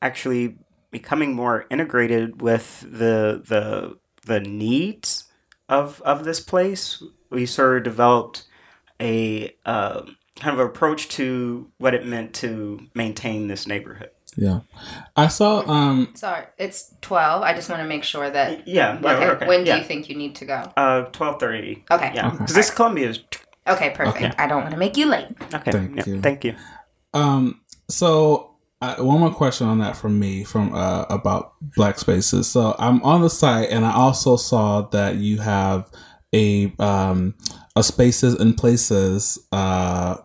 actually becoming more integrated with the the the needs of of this place. We sort of developed a uh, kind of approach to what it meant to maintain this neighborhood. Yeah, I saw. Um, Sorry, it's 12. I just want to make sure that. Yeah. yeah Okay. okay, When do yeah. you think you need to go? Uh, twelve thirty. Okay. Yeah, Okay. because this Columbia is Okay, perfect. Okay. I don't want to make you late. okay. Thank yeah, you. Thank you. Um, so uh, one more question on that from me from uh, about black spaces. So I'm on the site, and I also saw that you have a um, a spaces and places uh,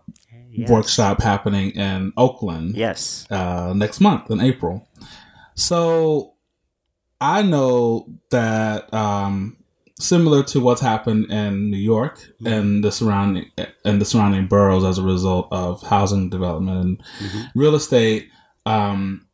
Yes. workshop happening in Oakland Yes. uh, next month in April. So I know that um, similar to what's happened in New York and the surrounding and the surrounding boroughs as a result of housing development and Mm-hmm. real estate. Um,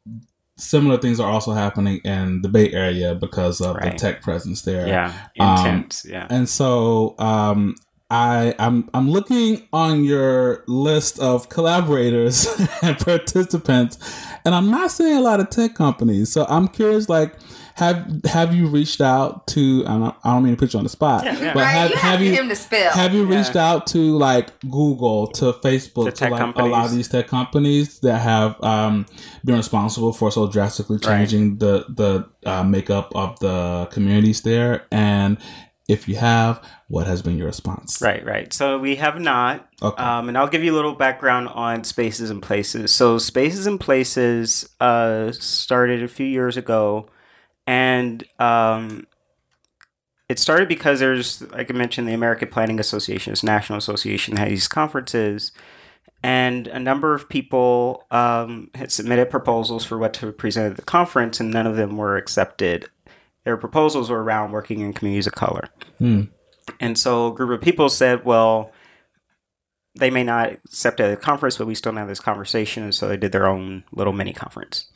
similar things are also happening in the Bay Area because of Right. the tech presence there. Yeah. Um, Intense. yeah. And so um, I I'm I'm looking on your list of collaborators <laughs> and participants, and I'm not seeing a lot of tech companies. So I'm curious, like. Have have you reached out to? I don't, I don't mean to put you on the spot, Yeah, yeah. but right, have, you have have you him to spill. have you Yeah. reached out to like Google, to Facebook, to tech like a lot of these tech companies that have um, been responsible for so drastically Right. changing the the uh, makeup of the communities there? And if you have, what has been your response? Right, right. So we have not. Okay. Um, and I'll give you a little background on Spaces and Places. So Spaces and Places uh, started a few years ago, and um, it started because there's, like I mentioned, the American Planning Association, this national association, had these conferences, and a number of people um, had submitted proposals for what to present at the conference, and none of them were accepted. Their proposals were around working in communities of color. Hmm. And so a group of people said, well, they may not accept it at the conference, but we still have this conversation. And so they did their own little mini conference.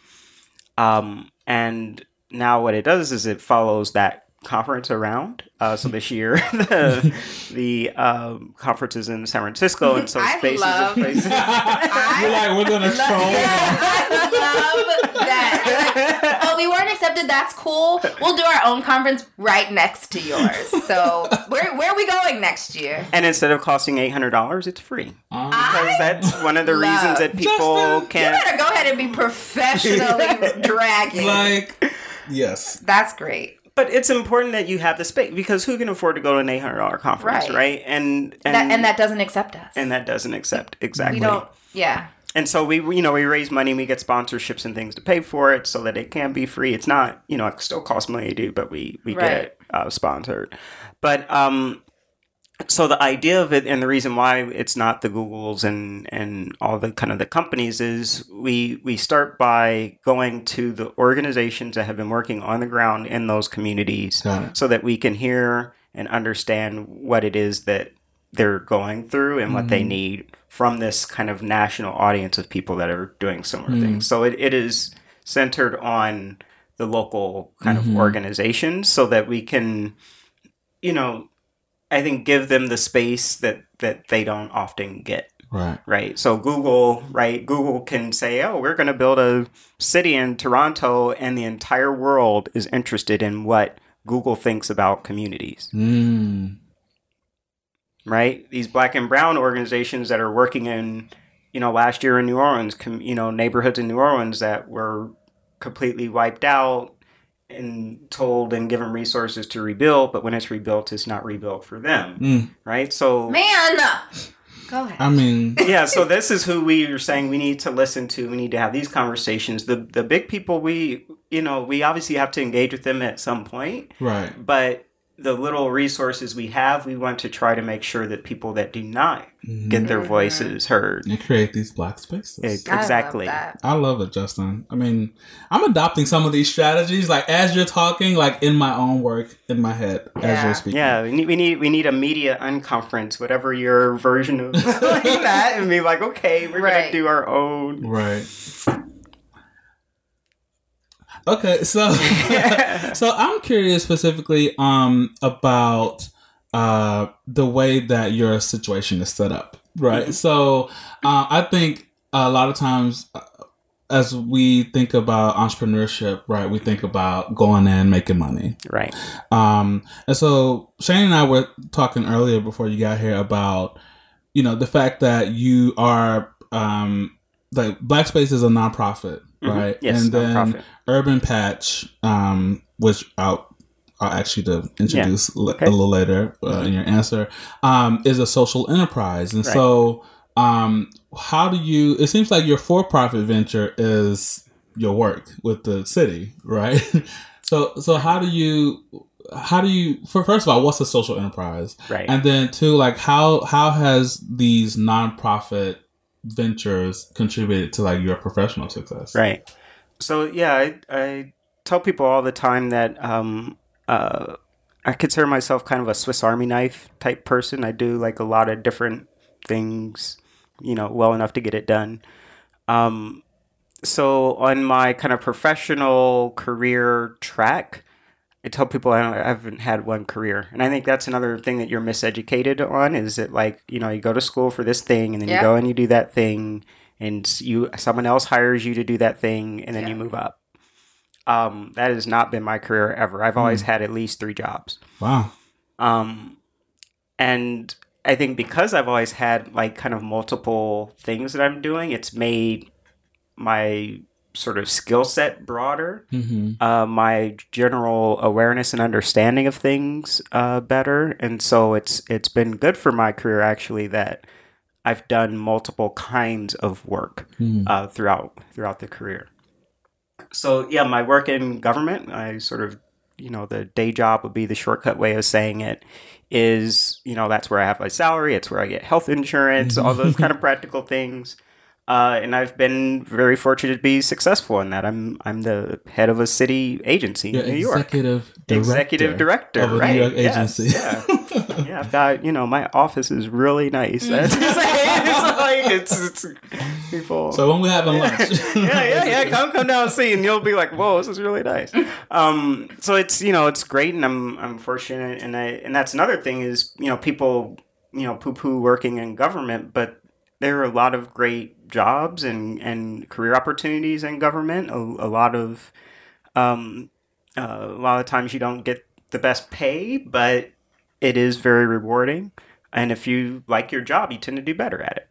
Um, and now what it does is it follows that conference around. Uh, so this <laughs> year, <laughs> the, the um, conference is in San Francisco. And so I spaces love- and places. <laughs> You're like, we're gonna troll. I love that. We weren't accepted. That's cool. We'll do our own conference right next to yours. So <laughs> where where are we going next year? and instead of costing $800, it's free. Um, Because that's one of the reasons that people Justin, can't. better go ahead and be professionally <laughs> dragging. like, yes. That's great. But it's important that you have the space because who can afford to go to an eight hundred dollar conference, Right. right? And and that, and that doesn't accept us. and that doesn't accept exactly. we don't. Yeah. And so we you know we raise money, we get sponsorships and things to pay for it, so that it can be free. It's not you know it still costs money to do, but we we Right. get it uh, sponsored. But um, so the idea of it and the reason why it's not the Googles and and all the kind of the companies is we we start by going to the organizations that have been working on the ground in those communities so that we can hear and understand what it is that they're going through and what they mm. need from this kind of national audience of people that are doing similar things. Mm. So it, it is centered on the local kind of mm-hmm. organizations so that we can, you know, I think give them the space that that they don't often get Right. right? So Google, right? Google can say, "Oh, we're going to build a city in Toronto," and the entire world is interested in what Google thinks about communities, Mm. Right? These black and brown organizations that are working in, you know, last year in New Orleans, com- you know, neighborhoods in New Orleans that were completely wiped out and told and given resources to rebuild, but when it's rebuilt, it's not rebuilt for them, Mm. right? So Man. Go ahead. I mean, <laughs> yeah, so this is who we are saying we need to listen to. We need to have these conversations. The the big people we you know, we obviously have to engage with them at some point, right. but the little resources we have, we want to try to make sure that people that do not mm-hmm. get their mm-hmm. voices heard. And create these black spaces. Ex- I love exactly. that. I love it, Justin. I mean, I'm adopting some of these strategies, like as you're talking, like in my own work, in my head, as Yeah. you're speaking. Yeah, we need we need we need a media unconference, whatever your version of <laughs> <laughs> like that, <laughs> and be like, okay, we're Right. gonna do our own. Right. Okay, so <laughs> so I'm curious specifically um about uh the way that your situation is set up, right? So uh, I think a lot of times uh, as we think about entrepreneurship, right, we think about going in making money. Right. Um, and so Shane and I were talking earlier before you got here about, you know, the fact that you are, um, like Black Space is a nonprofit, Mhm. right? Yes, and then nonprofit. UrbanPatch, um, which I'll, I'll ask you to introduce l- Okay. a little later uh, in your answer, um, is a social enterprise. And Right. so, um, how do you, it seems like your for profit venture is your work with the city, right? <laughs> so, so how do you, how do you, for first of all, what's a social enterprise? Right. And then two, like how, how has these nonprofit ventures contributed to like your professional success? Right. So yeah, I, I tell people all the time that um, uh, I consider myself kind of a Swiss Army knife type person. I do like a lot of different things, you know, well enough to get it done. Um, so on my kind of professional career track, I tell people I, don't, I haven't had one career, and I think that's another thing that you're miseducated on. Is that like you know you go to school for this thing, and then Yeah. you go and you do that thing, and you someone else hires you to do that thing, and then you move up. Um, that has not been my career ever. I've always had at least three jobs. Wow. Um, and I think because I've always had like kind of multiple things that I'm doing, it's made my sort of skill set broader, Mm-hmm. uh, my general awareness and understanding of things uh, better, and so it's it's been good for my career actually that I've done multiple kinds of work Mm-hmm. uh, throughout throughout the career. So yeah, my work in government, I sort of you know the day job would be the shortcut way of saying it is you know that's where I have my salary, it's where I get health insurance, all those kind of practical things. Uh, and I've been very fortunate to be successful in that. I'm I'm the head of a city agency You're in New York. executive director Executive director, of a right? New York yes, agency. yeah. yeah, I've got you know my office is really nice. <laughs> it's like it's, it's people. so when we having lunch, <laughs> yeah, yeah, yeah. Come, come down and see, and you'll be like, "Whoa, this is really nice." Um, so it's you know it's great, and I'm I'm fortunate, and I and that's another thing is you know people you know poo poo working in government, but there are a lot of great jobs and and career opportunities in government. A, a lot of um, uh, a lot of times you don't get the best pay, but it is very rewarding. And if you like your job, you tend to do better at it.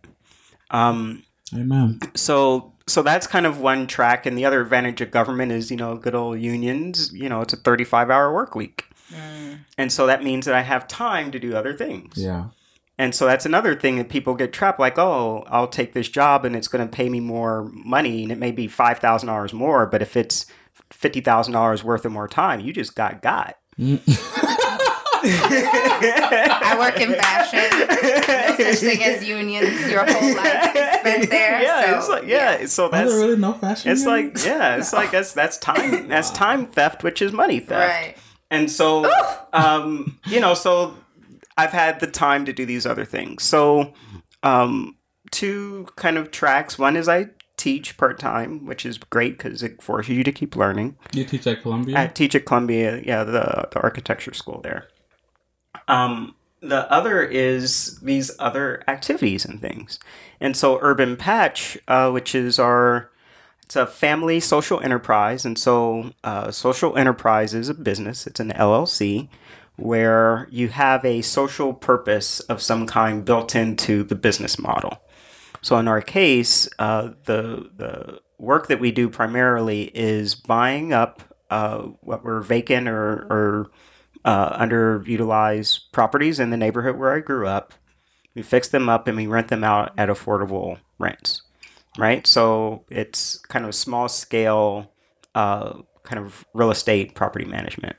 Um, Amen. so so that's kind of one track and the other advantage of government is you know good old unions you know it's a 35 hour work week and so that means that i have time to do other things Yeah. And so that's another thing that people get trapped like oh i'll take this job and it's going to pay me more money and it may be $5000 more but if it's $50000 worth of more time you just got got I work in fashion. No such thing as unions. Your whole life is spent <laughs> there. yeah so, it's like yeah, so Are that's there really no fashion? it's unions? like yeah it's like that's that's time that's <laughs> time theft which is money theft Right. And so, um, you know, so I've had the time to do these other things. So, um, two kind of tracks. One is I teach part time, which is great because it forces you to keep learning. you teach at Columbia. I teach at Columbia, yeah, the the architecture school there. Um, the other is these other activities and things, and so UrbanPatch, uh, which is our it's a family social enterprise, and so uh, social enterprise is a business. It's an LLC where you have a social purpose of some kind built into the business model. So in our case, uh, the the work that we do primarily is buying up uh, what were vacant or, or uh, underutilized properties in the neighborhood where I grew up. We fix them up and we rent them out at affordable rents, right? So it's kind of small scale, uh, kind of real estate property management.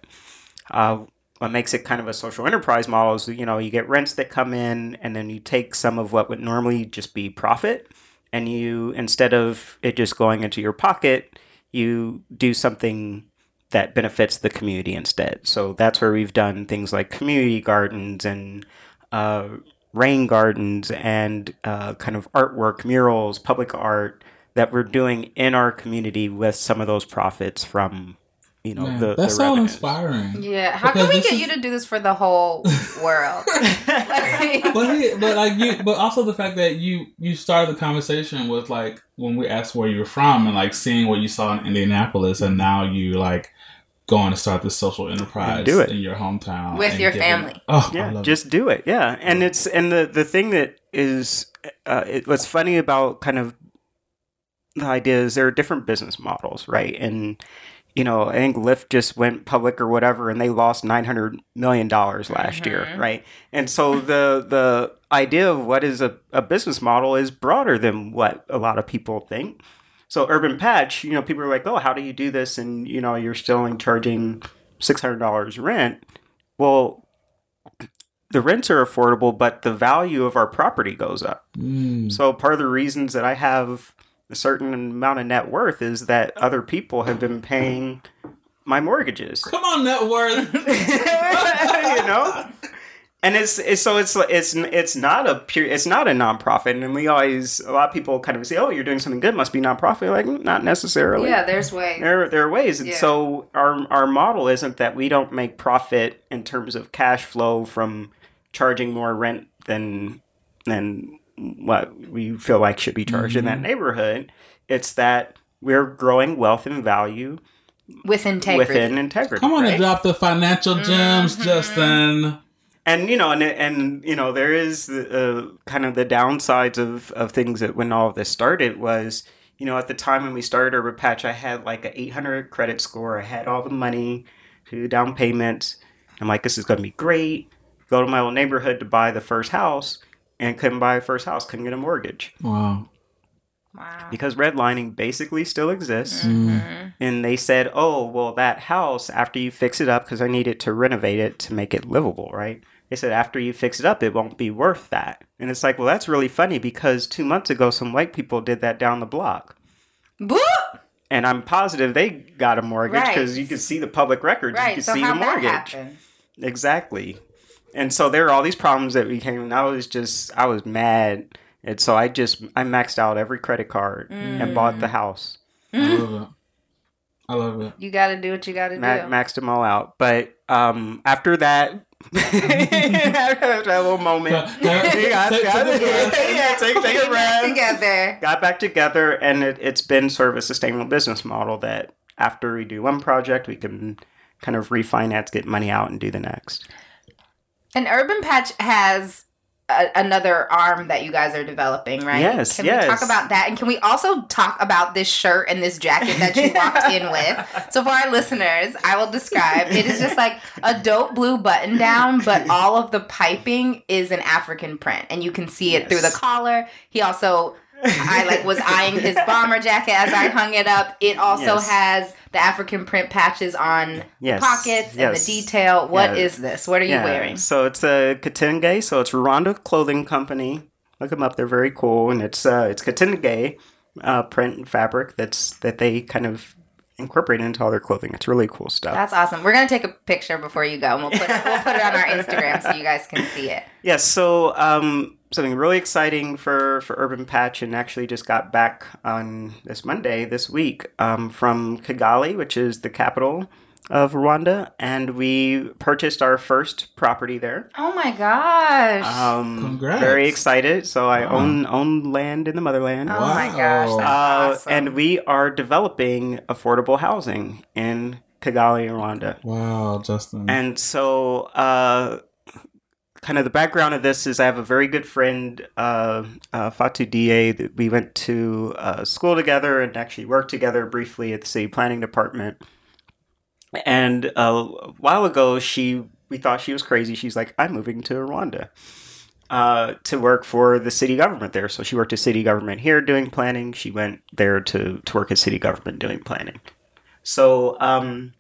What makes it kind of a social enterprise model is you know you get rents that come in and then you take some of what would normally just be profit and you instead of it just going into your pocket you do something that benefits the community instead. So that's where we've done things like community gardens and uh, rain gardens and uh, kind of artwork murals public art that we're doing in our community with some of those profits from you know Man, the that's the so revenues. inspiring. Yeah. How Because can we get is- you to do this for the whole world? Like- <laughs> <laughs> but he, but like you, but also the fact that you you started the conversation with like when we asked where you were from and like seeing what you saw in Indianapolis, and now you like going to start this social enterprise do it. in your hometown With your giving- family. Oh, I yeah love just do it yeah and it's and the the thing that is uh, it, what's funny about kind of the idea is there are different business models right and you know i think lyft just went public or whatever and they lost 900 million dollars last year Mhm. right and so the the idea of what is a, a business model is broader than what a lot of people think so UrbanPatch you know people are like oh how do you do this and you know you're still only charging $600 rent well the rents are affordable, but the value of our property goes up. Mm. So part of the reasons that I have a certain amount of net worth is that other people have been paying my mortgages. Come on, net worth. <laughs> you know? And it's, it's so it's it's it's not a pure it's not a nonprofit and we always a lot of people kind of say oh you're doing something good must be nonprofit like not necessarily yeah, there's ways. there, there are ways. And Yeah. so our, our model isn't that we don't make profit in terms of cash flow from charging more rent than than what we feel like should be charged in that neighborhood. It's that we're growing wealth and value With integrity. within integrity. Come on right? and drop the financial gems, Mm-hmm. Justin. and you know and and you know there is uh, kind of the downsides of of things that when all of this started was you know at the time when we started UrbanPatch i had like a 800 credit score i had all the money to down payment i'm like this is going to be great go to my old neighborhood to buy the first house and couldn't buy a first house couldn't get a mortgage Wow. Wow. because redlining basically still exists Mm-hmm. and they said oh well that house after you fix it up because i needed to renovate it to make it livable right they said after you fix it up it won't be worth that and it's like well that's really funny because two months ago some white people did that down the block Boop! and i'm positive they got a mortgage Right. because you can see the public records you Right. could So see how the that mortgage happen? exactly and so there are all these problems that became and i was just i was mad and so i just i maxed out every credit card and bought the Mm. house I love it. I love it. You got to do what you got to Ma- do. maxed them all out. But um, after that, <laughs> after that little moment, Yeah, <laughs> we got, take- a <laughs> yeah, take, take a breath. together. Got back together, and it, it's been sort of a sustainable business model that after we do one project, we can kind of refinance, get money out, and do the next. And UrbanPatch has a, another arm that you guys are developing, right? Yes, Can we talk about that? And can we also talk about this shirt and this jacket that you walked in with? <laughs> So for our listeners, I will describe. It is just like a dope blue button down, but all of the piping is an African print, and you can see it through the collar. He also. I like was eyeing his <laughs> bomber jacket as I hung it up. It also Yes. has the African print patches on Yes, the pockets and the detail. What is Yeah. this? What are you wearing? So it's a Kitenge. So it's Rwanda Clothing Company. Look them up; they're very cool, and it's uh, it's Kitenge uh, print fabric that's that they kind of incorporate into all their clothing. It's really cool stuff. That's awesome. We're gonna take a picture before you go, and we'll put it, we'll put it on our <laughs> Instagram so you guys can see it. Yes, so um, something really exciting for, for UrbanPatch, and actually just got back on this Monday this week um, from Kigali, which is the capital of Rwanda, and we purchased our first property there. Oh my gosh! Um, Congrats. Very excited. So I Wow. own own land in the motherland. oh my gosh! That's Uh, awesome. And we are developing affordable housing in Kigali, Rwanda. Wow, Justin. And so, uh, kind of the background of this is I have a very good friend, uh, uh, Fatu Da, that we went to uh, school together and actually worked together briefly at the city planning department. And uh, a while ago, she we thought she was crazy. She's like, I'm moving to Rwanda uh, to work for the city government there. So she worked at city government here doing planning. She went there to, to work at city government doing planning. So um,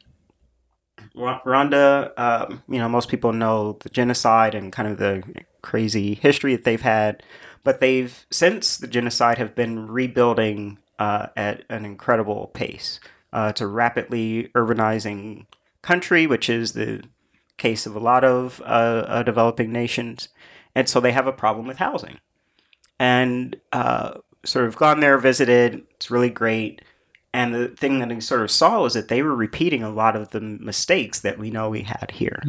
Rwanda, um, you know, most people know the genocide and kind of the crazy history that they've had, but they've since the genocide have been rebuilding uh, at an incredible pace. Uh, it's a rapidly urbanizing country, which is the case of a lot of uh, uh, developing nations, and so they have a problem with housing. And uh, sort of gone there, visited. It's really great. And the thing that he sort of saw was that they were repeating a lot of the mistakes that we know we had here.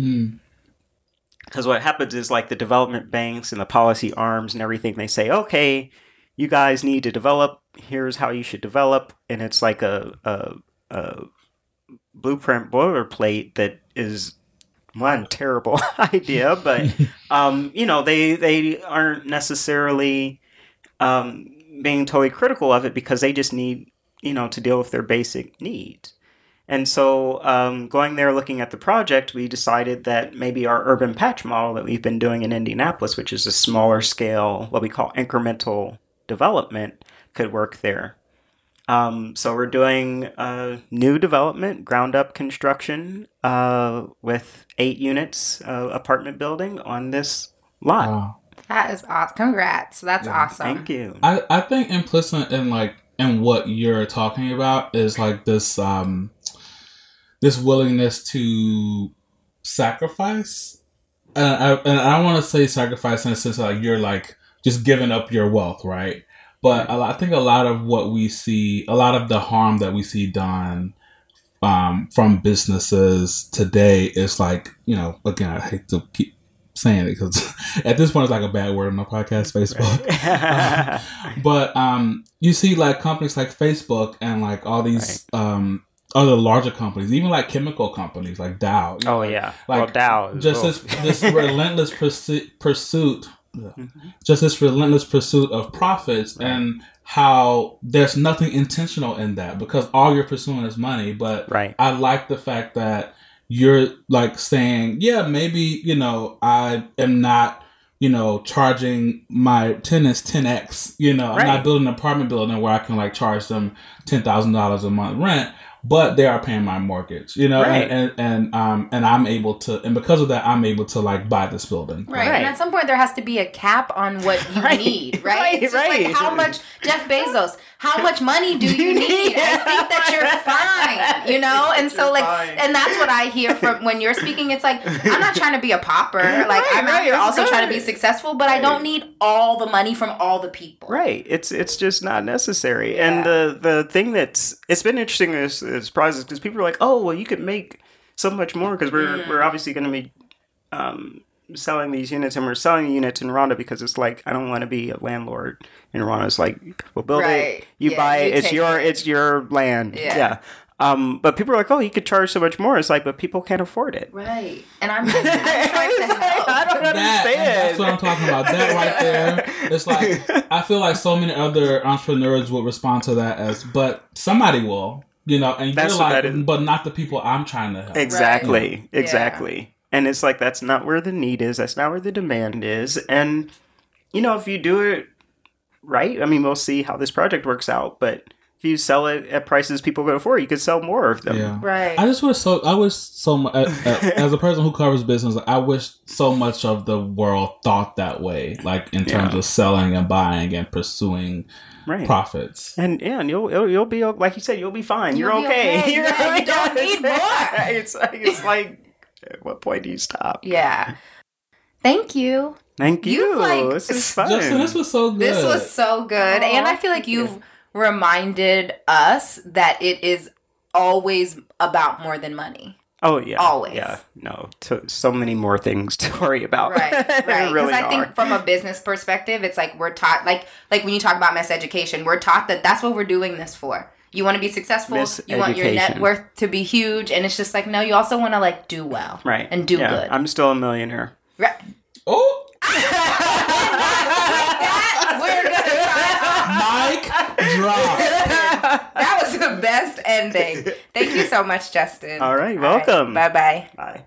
Because what happens is like the development banks and the policy arms and everything, they say, okay, you guys need to develop. Here's how you should develop. And it's like a, a, a blueprint boilerplate that is one terrible <laughs> idea, but <laughs> um, you know they they aren't necessarily um, being totally critical of it because they just need you know to deal with their basic needs. And so, um, going there, looking at the project, we decided that maybe our UrbanPatch model that we've been doing in Indianapolis, which is a smaller scale, what we call incremental development, could work there. Um, so we're doing uh, new development, ground up construction uh, with eight units uh, apartment building on this lot. Wow. That is awesome. Congrats. That's awesome. Thank you. I, I think implicit in like in what you're talking about is like this um this willingness to sacrifice. And I, and I want to say sacrifice in a sense like you're like just giving up your wealth right? But I think a lot of what we see a lot of the harm that we see done um, from businesses today is like you know again I hate to keep saying it because <laughs> at this point it's like a bad word on the podcast Facebook <laughs> but um, you see like companies like Facebook and like all these um, other larger companies, even like chemical companies like Dow. you know, oh yeah, like well Dow. just oh. this this relentless pursuit pursuit, just this relentless pursuit of profits and how there's nothing intentional in that because all you're pursuing is money. But Right. I like the fact that you're like saying, yeah, maybe you know I am not. You know, charging my tenants 10x. You know, I'm not building an apartment building where I can like charge them ten thousand dollars a month rent, but they are paying my mortgage. You know, Right. and, and and um and I'm able to, and because of that, I'm able to like buy this building. Right. Right. And at some point, there has to be a cap on what you <laughs> Right. need, right? Right, it's just right. like how much, Jeff Bezos, how much money do <laughs> you need? I think that you're <laughs> fine, you know? And so, like, fine. and that's what I hear from when you're speaking. It's like, I'm not trying to be a pauper. <laughs> Like, Right, I'm out right, here also right. trying to be successful, but I don't need all the money from all the people. Right. It's it's just not necessary. Yeah. And the the thing that's it's been interesting as as prizes because people are like, oh well, you could make so much more because we're Mm. we're obviously going to be um, selling these units and we're selling the units in Rwanda because it's like I don't want to be a landlord in Rwanda. It's like we'll build Right. it, you Yeah, buy it, you it's your it. it's your land. Yeah. Yeah. Um, but people are like, oh, you could charge so much more. It's like, but people can't afford it. Right. And I'm, I'm trying <laughs> to help. I don't That, understand. that's what I'm talking about. That right there. It's like I feel like so many other entrepreneurs would respond to that as, but somebody will, you know, and That's you're like, that is. but not the people I'm trying to help. Exactly. Yeah. Exactly. And it's like that's not where the need is. That's not where the demand is. And you know, if you do it right, I mean, we'll see how this project works out. But if you sell it at prices people can afford, you could sell more of them. Yeah. Right. I just wish so. I wish so much. <laughs> as a person who covers business, I wish so much of the world thought that way, like in terms Yeah. of selling and buying and pursuing Right. profits. And yeah, and you'll, you'll you'll be like you said, you'll be fine. You'll You're be okay. okay. You're <laughs> Yeah, you don't need more. <laughs> it's like it's like at what point do you stop? yeah. Thank you. Thank you. You, like, this is fun. Justin, this was so good. This was so good. and I oh, feel like you've reminded us that it is always about more than money. oh yeah, always. Yeah, no, to, so many more things to worry about. Right, <laughs> right. Because really I are. think from a business perspective, it's like we're taught, like, like when you talk about mass education, we're taught that that's what we're doing this for. You want to be successful. You want your net worth to be huge, and it's just like no. You also want to like do well, right and do Yeah, good. I'm still a millionaire. Right. oh, <laughs> We're drop. that was the best ending. Thank you so much, Justin. All right, welcome. Bye bye. Bye.